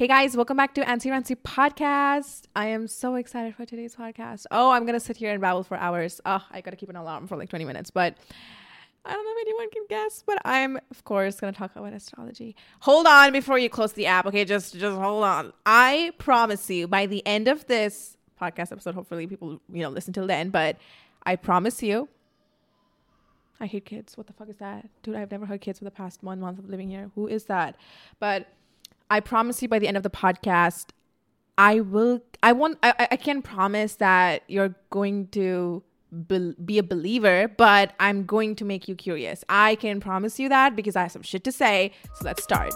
Hey guys, welcome back to Anncy Rancy Podcast. I am so excited for today's podcast. Oh, I'm gonna sit here and babble for hours. Oh, I gotta keep an alarm for like 20 minutes, but I don't know if anyone can guess, but I'm of course gonna talk about astrology. Hold on before you close the app, okay? Just just hold on. I promise you, by the end of this podcast episode, hopefully people you know listen till then, but I promise you. I hate kids. What the fuck is that? Dude, I've never heard kids for the past one month of living here. Who is that? But I promise you by the end of the podcast, I will. I want. I, I can't promise that you're going to be, be a believer, but I'm going to make you curious. I can promise you that because I have some shit to say. So let's start.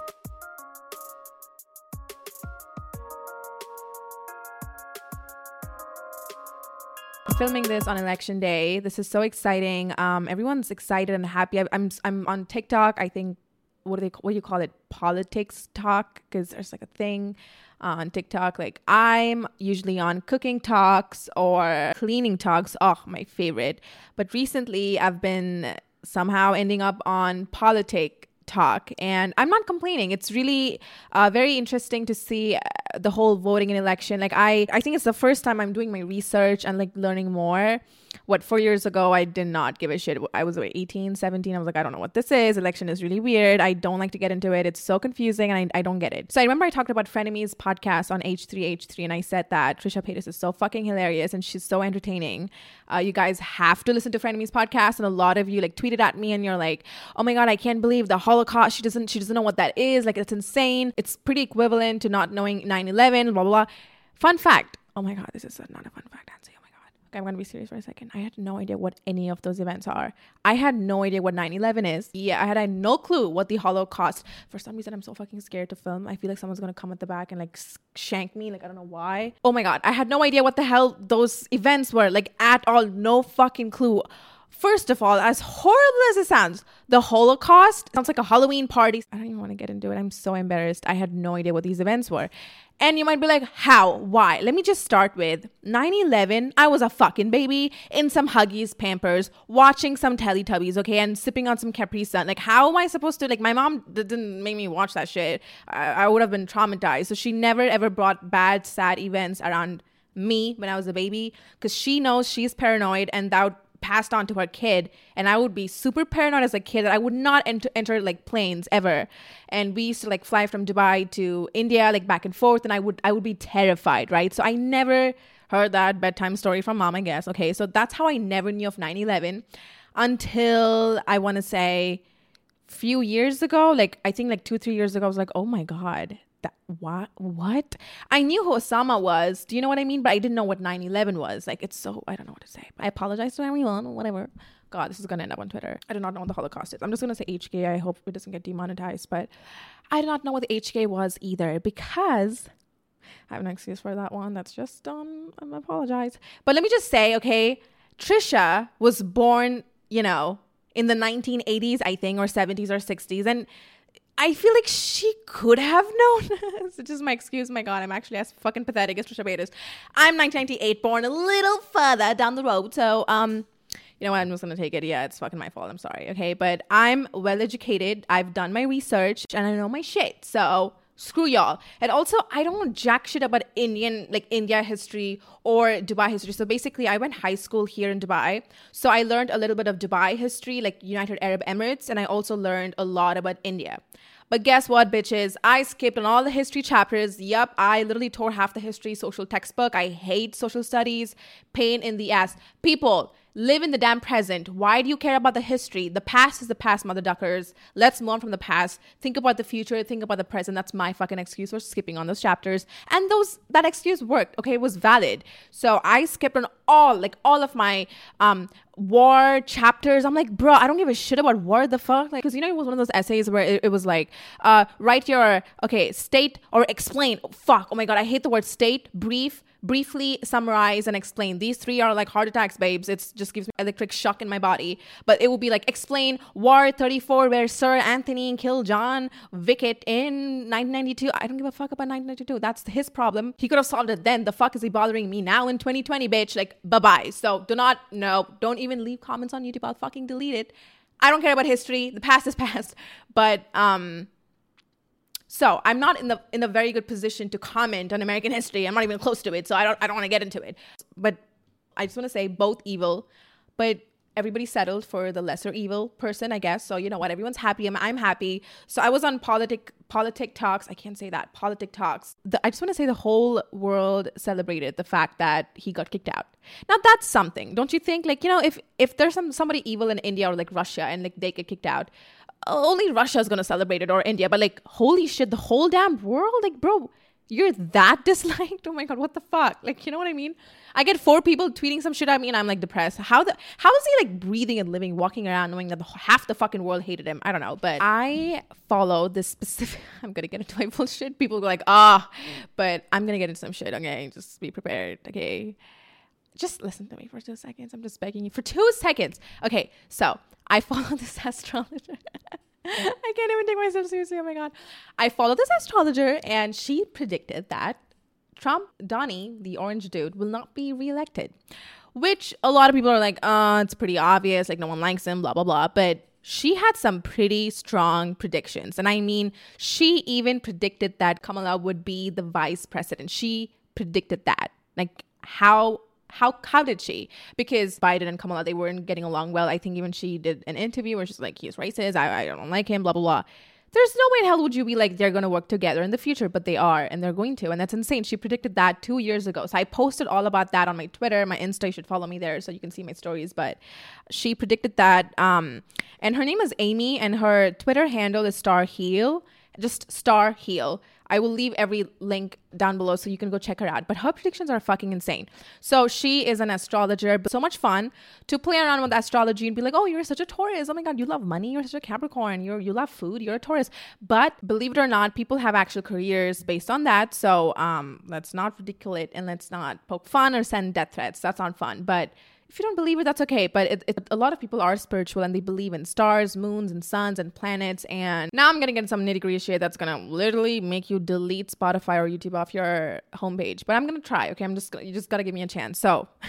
filming this on election day. This is so exciting. Um, everyone's excited and happy. I, I'm I'm on TikTok. I think what do they what do you call it politics talk because there's like a thing on TikTok like I'm usually on cooking talks or cleaning talks oh my favorite. But recently I've been somehow ending up on politic talk and i'm not complaining. It's really uh, very interesting to see uh, the whole voting and election. Like i i think it's the first time i'm doing my research and like learning more what four years ago i did not give a shit. I was 18 17 i was like i don't know what this is. Election is really weird. I don't like to get into it. It's so confusing and i, I don't get it. So i remember i talked about frenemies podcast on h3h3 and i said that trisha paytas is so fucking hilarious and she's so entertaining. Uh, you guys have to listen to frenemies podcast and a lot of you like tweeted at me and you're like oh my god i can't believe the holocaust. She doesn't she doesn't know what that is. Like it's insane. It's pretty equivalent to not knowing 9-11 blah blah blah. Fun fact. Oh my god this is not a fun fact Nancy. I'm going to be serious for a second. I had no idea what any of those events are. I had no idea what 9 11 is. Yeah, I had, I no clue what the Holocaust. For some reason, I'm so fucking scared to film. I feel like someone's going to come at the back and like shank me. Like, I don't know why. Oh my God. I had no idea what the hell those events were. Like, at all. No fucking clue. First of all, as horrible as it sounds, the Holocaust sounds like a Halloween party. I don't even want to get into it. I'm so embarrassed. I had no idea what these events were. And you might be like, how? Why? Let me just start with 9 11. I was a fucking baby in some Huggies Pampers, watching some Teletubbies, okay, and sipping on some Capri Sun. Like, how am I supposed to? Like, my mom didn't make me watch that shit. I, I would have been traumatized. So she never ever brought bad, sad events around me when I was a baby because she knows she's paranoid and that passed on to her kid and i would be super paranoid as a kid that i would not enter, enter like planes ever. And we used to like fly from dubai to india like back and forth and i would i would be terrified right? So i never heard that bedtime story from mom i guess. Okay so that's how i never knew of 9-11 until i want to say few years ago like i think like two three years ago i was like oh my god that what what i knew who osama was do you know what i mean but i didn't know what 9-11 was like it's so i don't know what to say i apologize to everyone whatever god this is gonna end up on twitter i do not know what the holocaust is i'm just gonna say hk i hope it doesn't get demonetized but i do not know what the hk was either because I have an excuse for that one. That's just um I apologize. But let me just say, okay, Trisha was born, you know, in the 1980s, I think, or 70s or 60s. And I feel like she could have known. so just my excuse. My God, I'm actually as fucking pathetic as Trisha Paytas. I'm 1998, born a little further down the road. So, um, you know what? I'm just gonna take it. Yeah, it's fucking my fault. I'm sorry. Okay, but I'm well educated. I've done my research and I know my shit. So screw y'all. And also, I don't know jack shit about Indian, like India history or Dubai history. So basically, I went high school here in Dubai. So I learned a little bit of Dubai history, like United Arab Emirates, and I also learned a lot about India. But guess what, bitches? I skipped on all the history chapters. Yup, I literally tore half the history social textbook. I hate social studies. Pain in the ass. People, live in the damn present. Why do you care about the history? The past is the past, mother duckers. Let's move on from the past. Think about the future. Think about the present. That's my fucking excuse for skipping on those chapters. And those that excuse worked. Okay, it was valid. So I skipped on all like all of my um war chapters. I'm like, bro, I don't give a shit about war. The fuck, like, because you know it was one of those essays where it, it, was like, uh, write your okay state or explain. fuck, oh my god, I hate the word state. Brief briefly summarize and explain. These three are like heart attacks, babes. It just gives me electric shock in my body. But it would be like explain War 34, where Sir Anthony killed John Wicket in 1992. I don't give a fuck about 1992. That's his problem. He could have solved it then. The fuck is he bothering me now in 2020, bitch? Like, bye bye. So do not, no, don't even leave comments on YouTube. I'll fucking delete it. I don't care about history. The past is past. But, um, so I'm not in the in a very good position to comment on American history. I'm not even close to it, so I don't I don't want to get into it. But I just want to say both evil, but everybody settled for the lesser evil person, I guess. So you know what, everyone's happy. I'm, I'm happy. So I was on politic politic talks. I can't say that politic talks. The, I just want to say the whole world celebrated the fact that he got kicked out. Now that's something, don't you think? Like you know, if if there's some somebody evil in India or like Russia and like they get kicked out, only Russia is gonna celebrate it or India, but like, holy shit, the whole damn world, like, bro, you're that disliked. Oh my god, what the fuck? Like, you know what I mean? I get four people tweeting some shit at me, and I'm like depressed. How the how is he like breathing and living, walking around, knowing that the, half the fucking world hated him? I don't know, but I follow this specific. I'm gonna get into my bullshit. People go like, ah, but I'm gonna get into some shit. Okay, just be prepared. Okay just listen to me for two seconds. I'm just begging you for two seconds. Okay, so I follow this astrologer. I can't even take myself seriously. Oh my god. I follow this astrologer and she predicted that Trump, Donnie, the orange dude, will not be reelected. Which a lot of people are like, oh, it's pretty obvious, like no one likes him, blah blah blah. But she had some pretty strong predictions. And I mean, she even predicted that Kamala would be the vice president. She predicted that. Like how how how did she? Because Biden and Kamala they weren't getting along well. I think even she did an interview where she's like, he's racist. I, I don't like him. Blah blah blah. There's no way in hell would you be like they're gonna work together in the future, but they are and they're going to, and that's insane. She predicted that two years ago. So I posted all about that on my Twitter, my Insta. You should follow me there so you can see my stories. But she predicted that. Um, and her name is Amy, and her Twitter handle is Star Heal, just Star Heal. I will leave every link down below so you can go check her out. But her predictions are fucking insane. So she is an astrologer, but so much fun to play around with astrology and be like, oh, you're such a Taurus. Oh my God, you love money. You're such a Capricorn. You're, you love food. You're a Taurus. But believe it or not, people have actual careers based on that. So um, let's not ridicule it and let's not poke fun or send death threats. That's not fun. But if you don't believe it, that's okay. But it, it, a lot of people are spiritual and they believe in stars, moons, and suns and planets. And now I'm gonna get some nitty gritty shit that's gonna literally make you delete Spotify or YouTube off your homepage. But I'm gonna try. Okay, I'm just you just gotta give me a chance. So I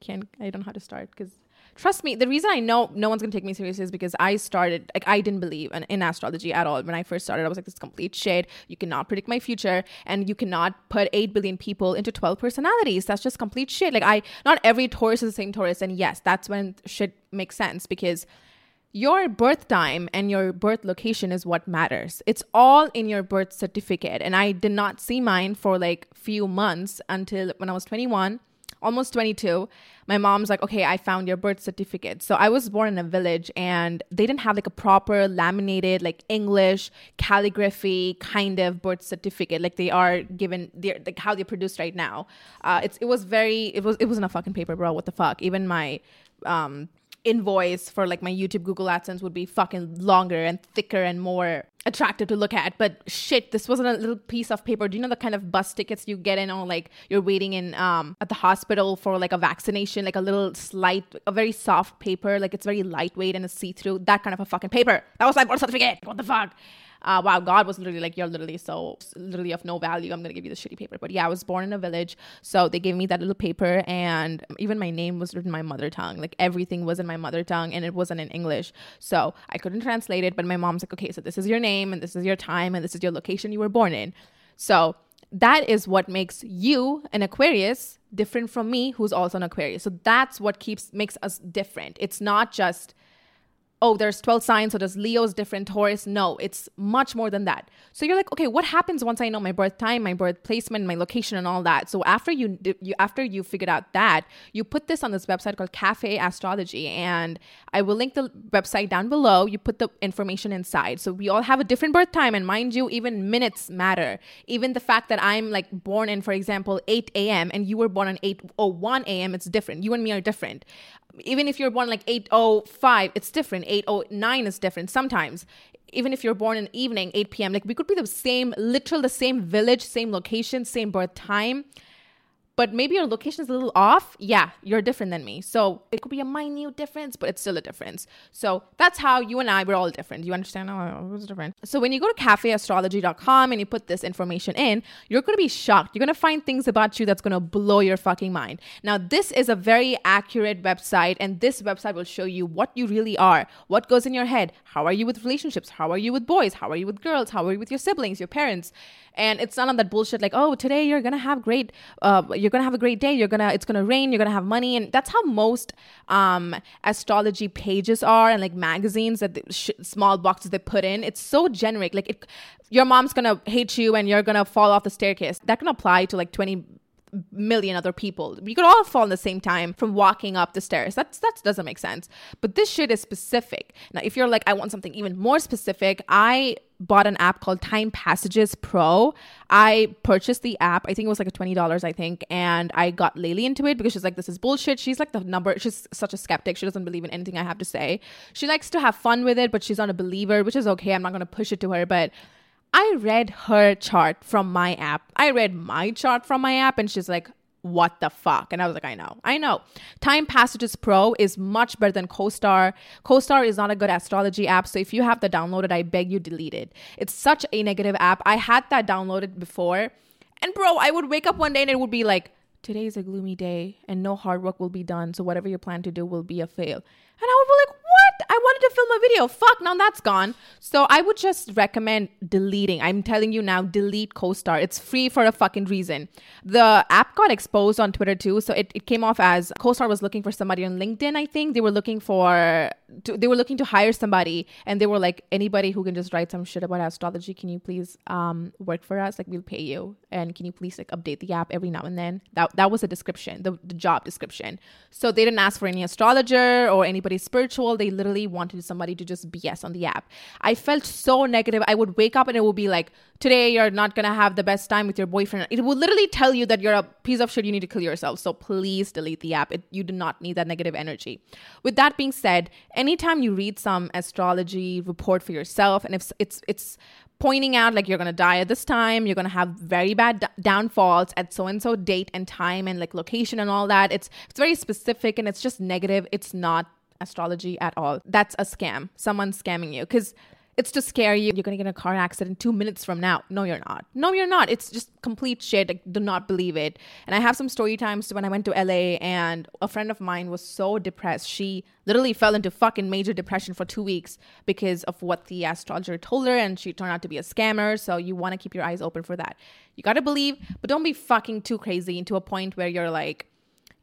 can't. I don't know how to start because trust me, the reason I know no one's gonna take me seriously is because I started like I didn't believe in, in, astrology at all when I first started. I was like, this complete shit. You cannot predict my future, and you cannot put eight billion people into twelve personalities. That's just complete shit. Like I, not every Taurus is the same Taurus, and yes, that's when shit makes sense because your birth time and your birth location is what matters. It's all in your birth certificate. And I did not see mine for like few months until when I was 21 almost 22 my mom's like okay i found your birth certificate. So i was born in a village and they didn't have like a proper laminated like english calligraphy kind of birth certificate. Like they are given they're like how they're produced right now. Uh it's it was very it was it wasn't a fucking paper bro. What the fuck? Even my um invoice for like my YouTube Google AdSense would be fucking longer and thicker and more attractive to look at. But shit, this wasn't a little piece of paper. Do you know the kind of bus tickets you get in or like you're waiting in um at the hospital for like a vaccination, like a little slight, a very soft paper, like it's very lightweight and a see-through, that kind of a fucking paper. That was my birth certificate. What the fuck? Uh, wow, God was literally like, you're literally so literally of no value. I'm gonna give you the shitty paper. But yeah, I was born in a village, so they gave me that little paper, and even my name was written in my mother tongue. Like everything was in my mother tongue, and it wasn't in English, so I couldn't translate it. But my mom's like, okay, so this is your name, and this is your time, and this is your location you were born in. So that is what makes you an Aquarius different from me, who's also an Aquarius. So that's what keeps makes us different. It's not just oh, there's 12 signs, so does Leo's different, Taurus? No, it's much more than that. So you're like, okay, what happens once I know my birth time, my birth placement, my location, and all that? So after you, you after you figured out that, you put this on this website called Cafe Astrology, and I will link the website down below. You put the information inside. So we all have a different birth time, and mind you, even minutes matter. Even the fact that I'm like born in, for example, 8 a.m. and you were born on 8:01 a.m. It's different. You and me are different even if you're born like 805 it's different. 809 is different sometimes. Even if you're born in evening 8 p.m like we could be the same literal the same village same location same birth time but maybe your location is a little off, yeah, you're different than me. So it could be a minute difference, but it's still a difference. So that's how you and I, we're all different. You understand? Oh, it's different. So when you go to cafeastrology.com and you put this information in, you're going to be shocked. You're going to find things about you that's going to blow your fucking mind. Now, this is a very accurate website, and this website will show you what you really are, what goes in your head, how are you with relationships, how are you with boys, how are you with girls, how are you with your siblings, your parents and it's none of that bullshit like oh today you're gonna have great uh, you're gonna have a great day you're gonna it's gonna rain you're gonna have money and that's how most um, astrology pages are and like magazines that sh- small boxes they put in. It's so generic like it, your mom's gonna hate you and you're gonna fall off the staircase. That can apply to like 20 million other people. We could all fall in the same time from walking up the stairs. That's that doesn't make sense. But this shit is specific. Now, if you're like, I want something even more specific, I bought an app called Time Passages Pro. I purchased the app. I think it was like twenty dollars. I think, and I got Laylee into it because she's like, this is bullshit. She's like the number. She's such a skeptic. She doesn't believe in anything I have to say. She likes to have fun with it, but she's not a believer, which is okay. I'm not gonna push it to her, but I read her chart from my app. I read my chart from my app, and she's like, what the fuck? And I was like, I know, I know. Time Passages Pro is much better than CoStar. CoStar is not a good astrology app. So if you have the downloaded, I beg you delete it. It's such a negative app. I had that downloaded before. And bro, I would wake up one day and it would be like, today is a gloomy day and no hard work will be done. So whatever you plan to do will be a fail. And I would be like, I wanted to film a video. Fuck, now that's gone. So I would just recommend deleting. I'm telling you now, delete CoStar. It's free for a fucking reason. The app got exposed on Twitter too. So it, it came off as CoStar was looking for somebody on LinkedIn, I think. They were looking for, to, they were looking to hire somebody. And they were like, anybody who can just write some shit about astrology, can you please um, work for us? Like, we'll pay you. And can you please like update the app every now and then? That, that was the description, the, the job description. So they didn't ask for any astrologer or anybody spiritual. They literally wanted somebody to just BS on the app. I felt so negative. I would wake up and it would be like, today you're not gonna have the best time with your boyfriend. It will literally tell you that you're a piece of shit. You need to kill yourself. So please delete the app. It, you do not need that negative energy. With that being said, anytime you read some astrology report for yourself, and if it's it's pointing out like you're gonna die at this time, you're gonna have very bad d- downfalls at so and so date and time and like location and all that. It's it's very specific and it's just negative. It's not astrology at all. That's a scam. Someone's scamming you because it's to scare you. You're gonna get in a car accident two minutes from now. No, you're not. No, you're not. It's just complete shit. Like, do not believe it. And I have some story times when I went to LA and a friend of mine was so depressed. She literally fell into fucking major depression for two weeks because of what the astrologer told her, and she turned out to be a scammer. So you want to keep your eyes open for that. You gotta believe, but don't be fucking too crazy into a point where you're like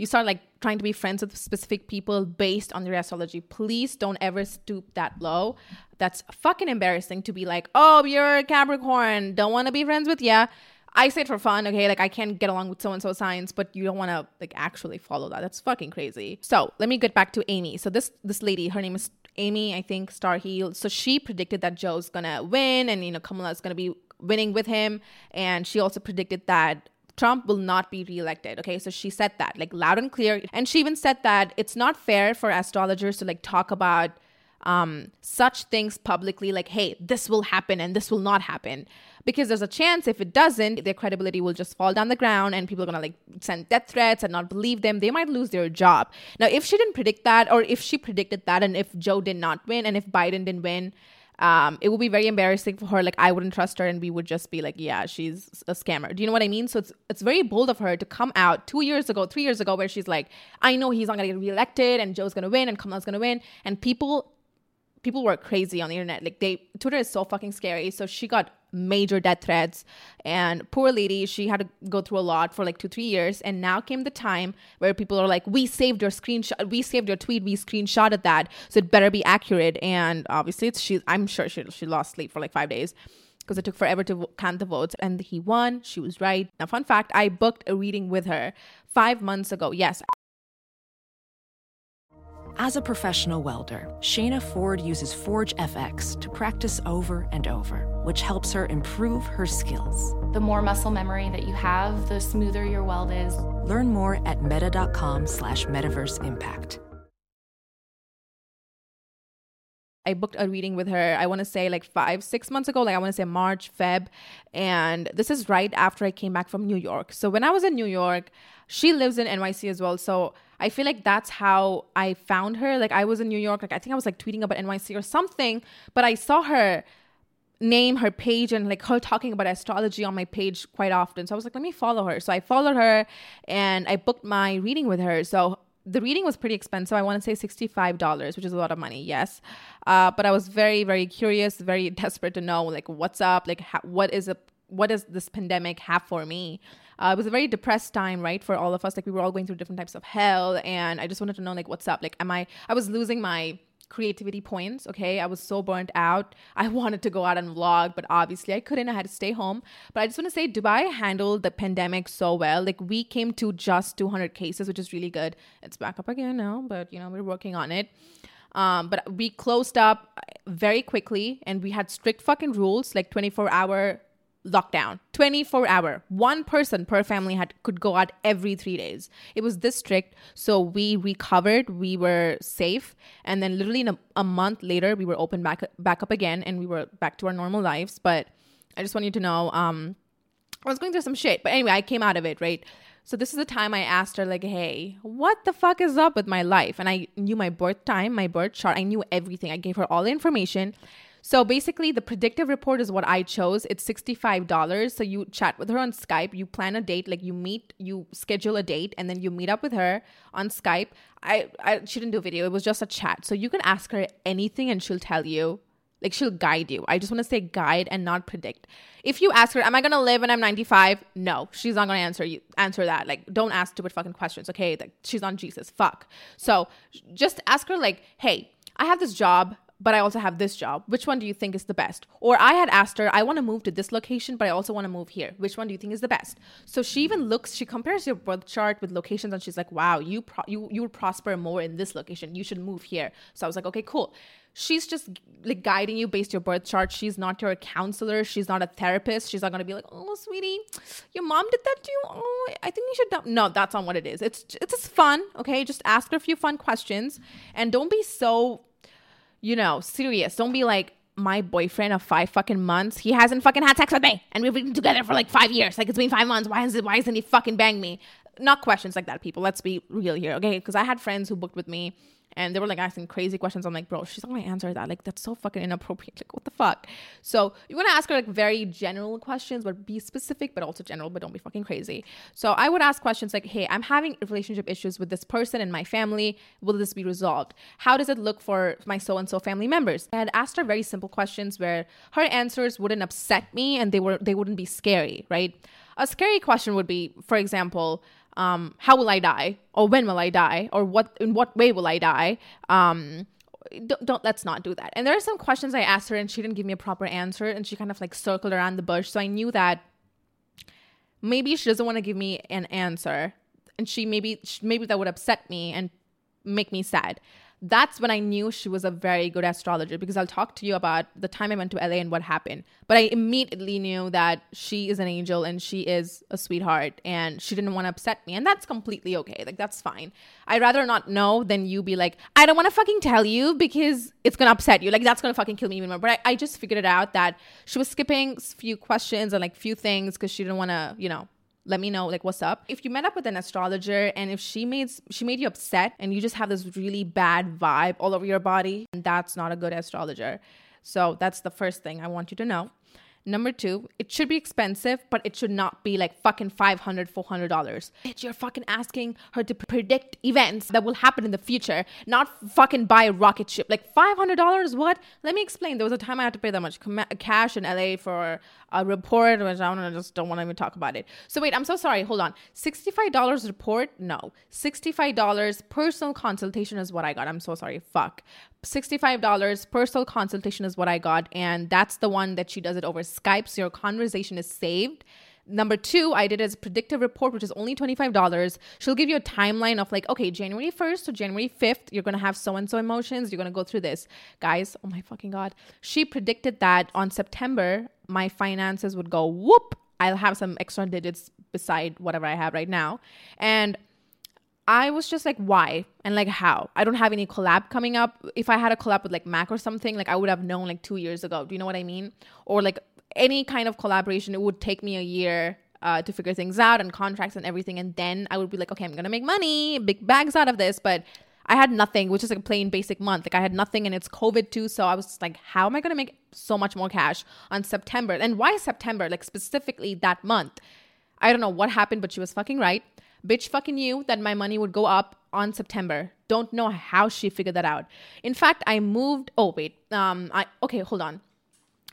you start like trying to be friends with specific people based on their astrology. Please don't ever stoop that low. That's fucking embarrassing to be like, oh, you're a Capricorn, don't want to be friends with ya. I say it for fun, okay? Like I can't get along with so and so signs, but you don't want to like actually follow that. That's fucking crazy. So let me get back to Amy. So this this lady, her name is Amy, I think Star Starheal. So she predicted that Joe's gonna win, and you know Kamala is gonna be winning with him, and she also predicted that Trump will not be reelected. Okay, so she said that like loud and clear. And she even said that it's not fair for astrologers to like talk about um, such things publicly, like, hey, this will happen and this will not happen. Because there's a chance if it doesn't, their credibility will just fall down the ground and people are gonna like send death threats and not believe them. They might lose their job. Now, if she didn't predict that, or if she predicted that, and if Joe did not win, and if Biden didn't win, um, it would be very embarrassing for her. Like I wouldn't trust her, and we would just be like, yeah, she's a scammer. Do you know what I mean? So it's it's very bold of her to come out two years ago, three years ago, where she's like, I know he's not gonna get reelected, and Joe's gonna win, and Kamala's gonna win, and people people were crazy on the internet. Like they Twitter is so fucking scary. So she got major death threats. And poor lady, she had to go through a lot for like two, three years. And now came the time where people are like, we saved your screenshot, we saved your tweet, we screenshotted that. So it better be accurate. And obviously, it's she, I'm sure she, she lost sleep for like five days because it took forever to count the votes. And he won. She was right. Now, fun fact I booked a reading with her five months ago. Yes. As a professional welder, Shayna Ford uses Forge FX to practice over and over, which helps her improve her skills. The more muscle memory that you have, the smoother your weld is. Learn more at meta.com slash metaverse impact. I booked a reading with her, I want to say like five, six months ago, like I want to say March, Feb. And this is right after I came back from New York. So when I was in New York, she lives in NYC as well. So I feel like that's how I found her. Like I was in New York, like I think I was like tweeting about NYC or something, but I saw her name her page and like her talking about astrology on my page quite often. So I was like, let me follow her. So I followed her and I booked my reading with her. So the reading was pretty expensive. I want to say $65, which is a lot of money, yes. Uh, but I was very, very curious, very desperate to know like what's up, like ha- what is a what does this pandemic have for me? Uh, it was a very depressed time, right, for all of us. Like we were all going through different types of hell, and I just wanted to know like what's up. Like, am I? I was losing my creativity points. Okay. I was so burnt out. I wanted to go out and vlog, but obviously I couldn't. I had to stay home. But I just want to say Dubai handled the pandemic so well. Like we came to just 200 cases, which is really good. It's back up again now, but you know, we're working on it. Um, but we closed up very quickly and we had strict fucking rules like 24 hour lockdown 24 hour one person per family had could go out every three days it was this strict so we recovered we were safe and then literally a, a month later we were open back back up again and we were back to our normal lives but i just want you to know um i was going through some shit but anyway i came out of it right so this is the time I asked her, like, hey, what the fuck is up with my life? And I knew my birth time, my birth chart. I knew everything. I gave her all the information. So basically, the predictive report is what I chose. It's $65. So you chat with her on Skype, you plan a date, like you meet, you schedule a date, and then you meet up with her on Skype. I, I she didn't do a video, it was just a chat. So you can ask her anything and she'll tell you. Like she'll guide you. I just want to say guide and not predict. If you ask her, "Am I gonna live when I'm 95?" No, she's not gonna answer you. Answer that. Like, don't ask stupid fucking questions. Okay, like she's on Jesus. Fuck. So just ask her like, "Hey, I have this job but I also have this job. Which one do you think is the best? Or I had asked her, I want to move to this location, but I also want to move here. Which one do you think is the best? So she even looks, she compares your birth chart with locations, and she's like, wow, you pro- you you would prosper more in this location. You should move here. So I was like, okay, cool. She's just like guiding you based your birth chart. She's not your counselor. She's not a therapist. She's not gonna be like, oh, sweetie, your mom did that to you. Oh, I think you should. No, that's not what it is. It's it's just fun. Okay, just ask her a few fun questions, and don't be so you know, serious. Don't be like, my boyfriend of five fucking months, he hasn't fucking had sex with me. And we've been together for like five years. Like it's been five months. Why it why isn't he fucking bang me? Not questions like that, people. Let's be real here, okay? Because I had friends who booked with me and they were like asking crazy questions. I'm like, bro, she's not gonna answer that. Like, that's so fucking inappropriate. Like, what the fuck? So you want to ask her like very general questions, but be specific, but also general, but don't be fucking crazy. So I would ask questions like, hey, I'm having relationship issues with this person in my family. Will this be resolved? How does it look for my so and so family members? I had asked her very simple questions where her answers wouldn't upset me and they were they wouldn't be scary, right? A scary question would be, for example, um, how will I die, or when will I die, or what in what way will I die? Um, don't, don't, let's not do that. And there are some questions I asked her, and she didn't give me a proper answer, and she kind of like circled around the bush. So I knew that maybe she doesn't want to give me an answer, and she maybe maybe that would upset me and make me sad that's when I knew she was a very good astrologer because I'll talk to you about the time I went to LA and what happened. But I immediately knew that she is an angel and she is a sweetheart and she didn't want to upset me. And that's completely okay. Like, that's fine. I'd rather not know than you be like, I don't want to fucking tell you because it's going to upset you. Like, that's going to fucking kill me even more. But I, I just figured it out that she was skipping few questions and like few things because she didn't want to, you know, let me know like what's up. If you met up with an astrologer and if she made she made you upset and you just have this really bad vibe all over your body that's not a good astrologer. So that's the first thing i want you to know Number two, it should be expensive, but it should not be like fucking $500, $400. Bitch, you're fucking asking her to predict events that will happen in the future, not fucking buy a rocket ship. Like $500? What? Let me explain. There was a time I had to pay that much cash in LA for a report, which I, don't, I just don't want to even talk about it. So wait, I'm so sorry. Hold on. $65 report? No. $65 personal consultation is what I got. I'm so sorry. Fuck. $65 personal consultation is what I got. And that's the one that she does it over Skype. So your conversation is saved. Number two, I did as predictive report, which is only $25. She'll give you a timeline of like, okay, January 1st to January 5th, you're gonna have so and so emotions, you're gonna go through this. Guys, oh my fucking God. She predicted that on September, my finances would go whoop. I'll have some extra digits beside whatever I have right now. And I was just like, why and like how? I don't have any collab coming up. If I had a collab with like Mac or something, like I would have known like two years ago. Do you know what I mean? Or like any kind of collaboration, it would take me a year uh, to figure things out and contracts and everything. And then I would be like, okay, I'm gonna make money, big bags out of this. But I had nothing, which is like a plain basic month. Like I had nothing and it's COVID too. So I was just like, how am I gonna make so much more cash on September? And why September? Like specifically that month. I don't know what happened, but she was fucking right. Bitch fucking knew that my money would go up on September. Don't know how she figured that out. In fact, I moved. Oh wait. Um. I okay. Hold on.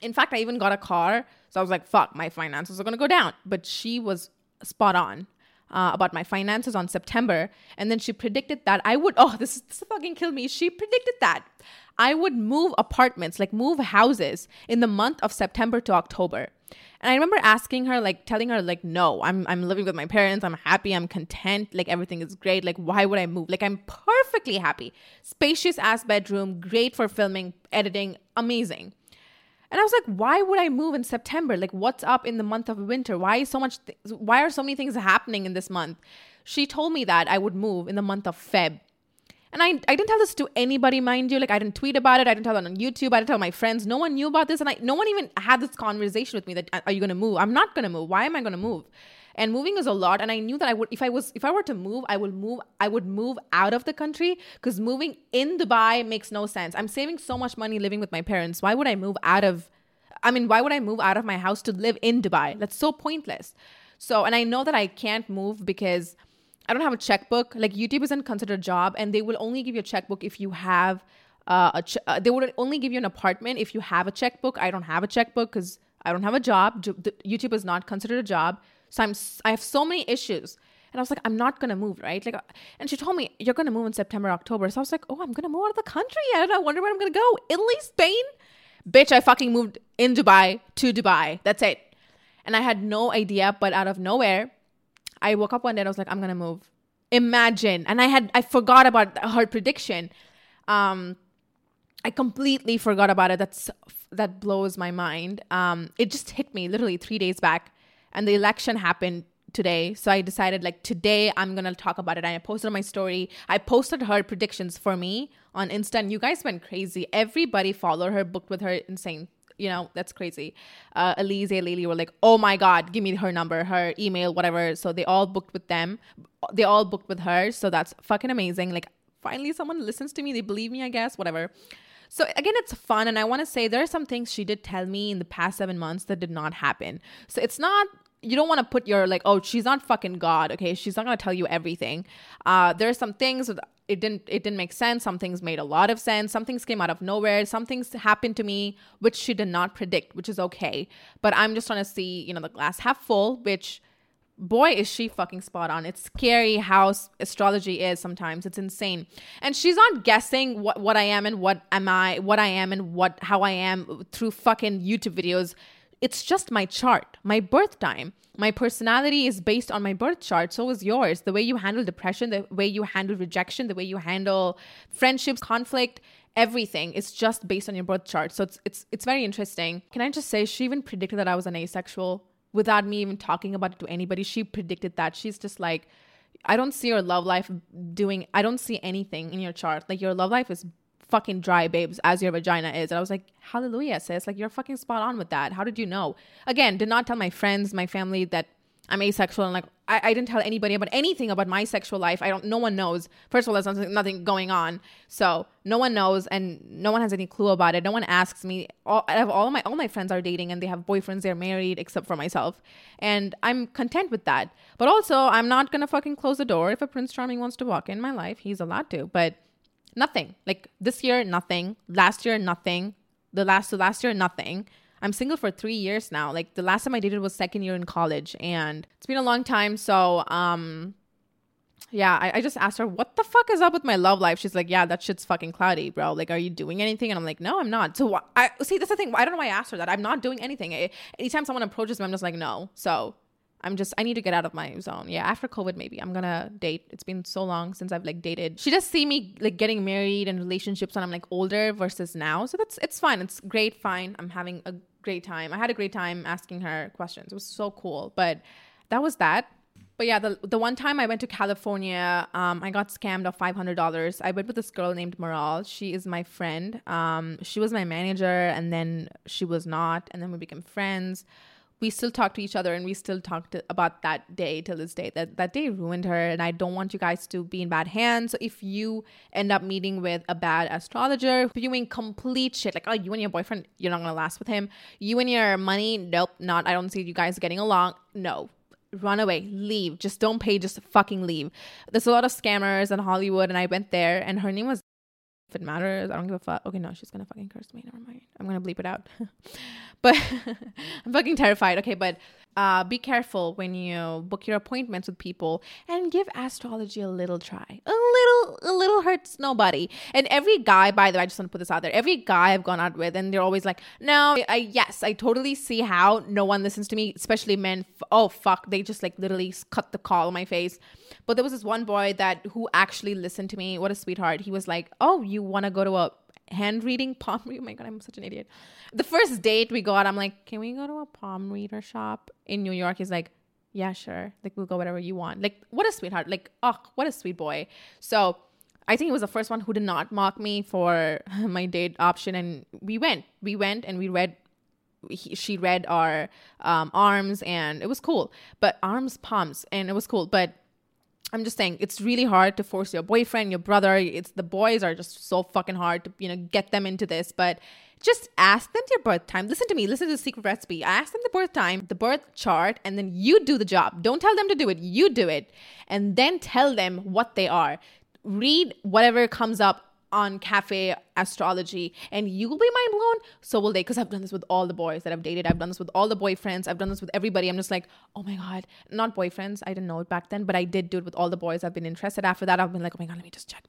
In fact, I even got a car. So I was like, fuck, my finances are gonna go down. But she was spot on. Uh, about my finances on September. And then she predicted that I would, oh, this, is this fucking killed me. She predicted that I would move apartments, like move houses in the month of September to October. And I remember asking her, like telling her, like, no, I'm I'm living with my parents. I'm happy. I'm content. Like everything is great. Like, why would I move? Like, I'm perfectly happy. Spacious ass bedroom, great for filming, editing, amazing. And I was like, why would I move in September? Like, what's up in the month of winter? Why is so much? Th- why are so many things happening in this month? She told me that I would move in the month of Feb. And I, I didn't tell this to anybody, mind you. Like I didn't tweet about it. I didn't tell it on YouTube. I didn't tell my friends. No one knew about this, and I no one even had this conversation with me. That are you gonna move? I'm not gonna move. Why am I gonna move? And moving is a lot. And I knew that I would, if I was, if I were to move, I would move. I would move out of the country because moving in Dubai makes no sense. I'm saving so much money living with my parents. Why would I move out of? I mean, why would I move out of my house to live in Dubai? That's so pointless. So, and I know that I can't move because I don't have a checkbook. Like YouTube isn't considered a job, and they will only give you a checkbook if you have uh, a. Ch- uh, they would only give you an apartment if you have a checkbook. I don't have a checkbook because I don't have a job. YouTube is not considered a job, so I'm. I have so many issues. And I was like, I'm not gonna move, right? Like, and she told me you're gonna move in September, October. So I was like, oh, I'm gonna move out of the country. I don't know. I wonder where I'm gonna go. Italy, Spain, bitch. I fucking moved in Dubai to Dubai. That's it. And I had no idea, but out of nowhere, I woke up one day and I was like, I'm gonna move. Imagine. And I had I forgot about her prediction. Um I completely forgot about it. That's that blows my mind. Um it just hit me literally 3 days back and the election happened today. So I decided like today I'm gonna talk about it. I posted my story. I posted her predictions for me on Insta and you guys went crazy. Everybody followed her, booked with her, insane you know, that's crazy. Uh, Elise Lily were like, oh my God, give me her number, her email, whatever. So they all booked with them. They all booked with her. So that's fucking amazing. Like, finally, someone listens to me. They believe me, I guess, whatever. So again, it's fun. And I want to say there are some things she did tell me in the past seven months that did not happen. So it's not you don't want to put your like oh she's not fucking god okay? She's not going to tell you everything. Uh there are some things it didn't it didn't make sense. Some things made a lot of sense. Some things came out of nowhere. Some things happened to me which she did not predict which is okay. But i'm just trying to see you know the glass half full which boy is she fucking spot on. It's scary how astrology is sometimes. It's insane. And she's not guessing what what i am and what am i what i am and what how i am through fucking youtube videos it's just my chart my birth time my personality is based on my birth chart. So is yours. The way you handle depression, the way you handle rejection, the way you handle friendships, conflict, everything is just based on your birth chart. So it's it's it's very interesting. Can I just say she even predicted that I was an asexual without me even talking about it to anybody. She predicted that. She's just like I don't see your love life doing I don't see anything in your chart. Like your love life is fucking dry, babes, as your vagina is. And I was like, hallelujah, sis. Like, you're fucking spot on with that. How did you know? Again, did not tell my friends, my family that I'm asexual and like I, I didn't tell anybody about anything about my sexual life. I don't no one knows. First of all, there's nothing, nothing going on. So no one knows and no one has any clue about it. No one asks me. All I have all my all my friends are dating and they have boyfriends, they're married, except for myself. And I'm content with that. But also I'm not gonna fucking close the door. If a Prince Charming wants to walk in my life, he's allowed to. But nothing. Like this year, nothing. Last year, nothing. The last to last year, nothing. I'm single for three years now. Like the last time I dated was second year in college, and it's been a long time. So, um, yeah, I, I just asked her, what the fuck is up with my love life? She's like, yeah, that shit's fucking cloudy, bro. Like, are you doing anything? And I'm like, no, I'm not. So wh- I see. That's the thing. I don't know why I asked her that. I'm not doing anything. I, anytime someone approaches me, I'm just like, no. So I'm just I need to get out of my zone. Yeah, after COVID maybe I'm gonna date. It's been so long since I've like dated. She just see me like getting married and relationships when I'm like older versus now. So that's it's fine. It's great, fine. I'm having a great time. I had a great time asking her questions. It was so cool. But that was that. But yeah, the the one time I went to California, um, I got scammed of five hundred dollars. I went with this girl named Moral. She is my friend. Um, she was my manager, and then she was not, and then we became friends we still talk to each other and we still talk to, about that day till this day. That that day ruined her and i don't want you guys to be in bad hands. So if you end up meeting with a bad astrologer viewing complete shit. Like oh you and your boyfriend you're not gonna last with him. You and your money nope not i don't see you guys getting along. No. Run away. Leave. Just don't pay. Just fucking leave. There's a lot of scammers in hollywood and i went there and her name was if it matters, I don't give a fuck. Okay, no, she's gonna fucking curse me. Never mind. I'm gonna bleep it out. but I'm fucking terrified. Okay, but uh, be careful when you book your appointments with people and give astrology a little try. A little, a little hurts nobody. And every guy, by the way, I just want to put this out there. Every guy I've gone out with, and they're always like, "No, I yes, I totally see how no one listens to me, especially men. Oh fuck, they just like literally cut the call on my face." But there was this one boy that who actually listened to me. What a sweetheart. He was like, "Oh, you want to go to a hand reading palm. Oh my god, I'm such an idiot. The first date we got, I'm like, can we go to a palm reader shop in New York? He's like, yeah, sure. Like we'll go whatever you want. Like what a sweetheart. Like oh, what a sweet boy. So I think he was the first one who did not mock me for my date option, and we went. We went and we read. He, she read our um, arms, and it was cool. But arms, palms, and it was cool. But I'm just saying it's really hard to force your boyfriend, your brother. It's the boys are just so fucking hard to you know get them into this. But just ask them their birth time. Listen to me. Listen to the secret recipe. Ask them the birth time, the birth chart, and then you do the job. Don't tell them to do it. You do it, and then tell them what they are. Read whatever comes up on cafe astrology and you will be mind blown. So will they because i've done this with all the boys that i've dated. I've done this with all the boyfriends. I've done this with everybody. I'm just like oh my god. Not boyfriends. I didn't know it back then but i did do it with all the boys i've been interested. After that i've been like oh my god let me just check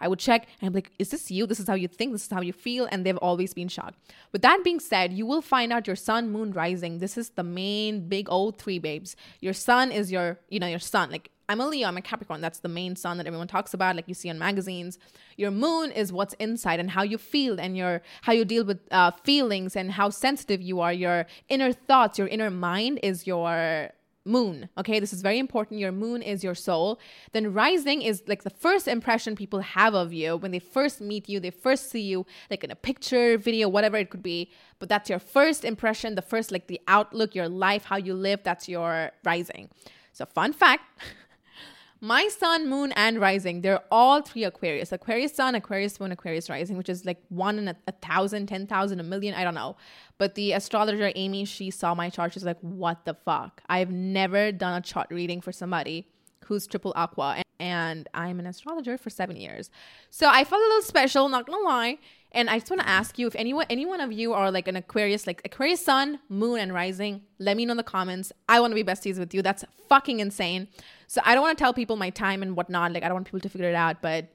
i would check and i'm like is this you? This is how you think. This is how you feel. And they've always been shocked. With that being said you will find out your sun moon rising. This is the main big old three babes. Your sun is your you know your sun. Like I'm a Leo, I'm a Capricorn. That's the main sun that everyone talks about, like you see on magazines. Your moon is what's inside and how you feel and your how you deal with uh, feelings and how sensitive you are. Your inner thoughts, your inner mind is your moon. Okay, this is very important. Your moon is your soul. Then rising is like the first impression people have of you when they first meet you, they first see you, like in a picture, video, whatever it could be. But that's your first impression, the first, like the outlook, your life, how you live. That's your rising. So, fun fact. my sun, moon, and rising, they're all three Aquarius. Aquarius sun, Aquarius moon, Aquarius rising, which is like one in a, a thousand, ten thousand, a million, I don't know. But the astrologer Amy, she saw my chart. She's like, what the fuck? I've never done a chart reading for somebody who's triple aqua. And, and I'm an astrologer for seven years. So I felt a little special, not gonna lie. And I just want to ask you if anyone, any one of you are like an Aquarius, like Aquarius Sun, Moon, and Rising. Let me know in the comments. I want to be besties with you. That's fucking insane. So I don't want to tell people my time and whatnot. Like I don't want people to figure it out, but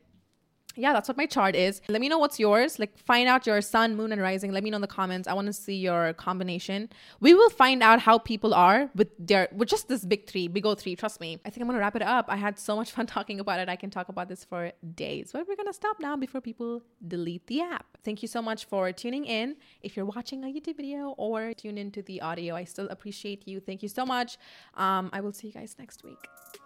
yeah, that's what my chart is. Let me know what's yours. Like, find out your sun, moon, and rising. Let me know in the comments. I want to see your combination. We will find out how people are with their with just this big three, big old three. Trust me. I think I'm gonna wrap it up. I had so much fun talking about it. I can talk about this for days, but we're gonna stop now before people delete the app. Thank you so much for tuning in. If you're watching a YouTube video or tune into the audio, I still appreciate you. Thank you so much. Um, I will see you guys next week.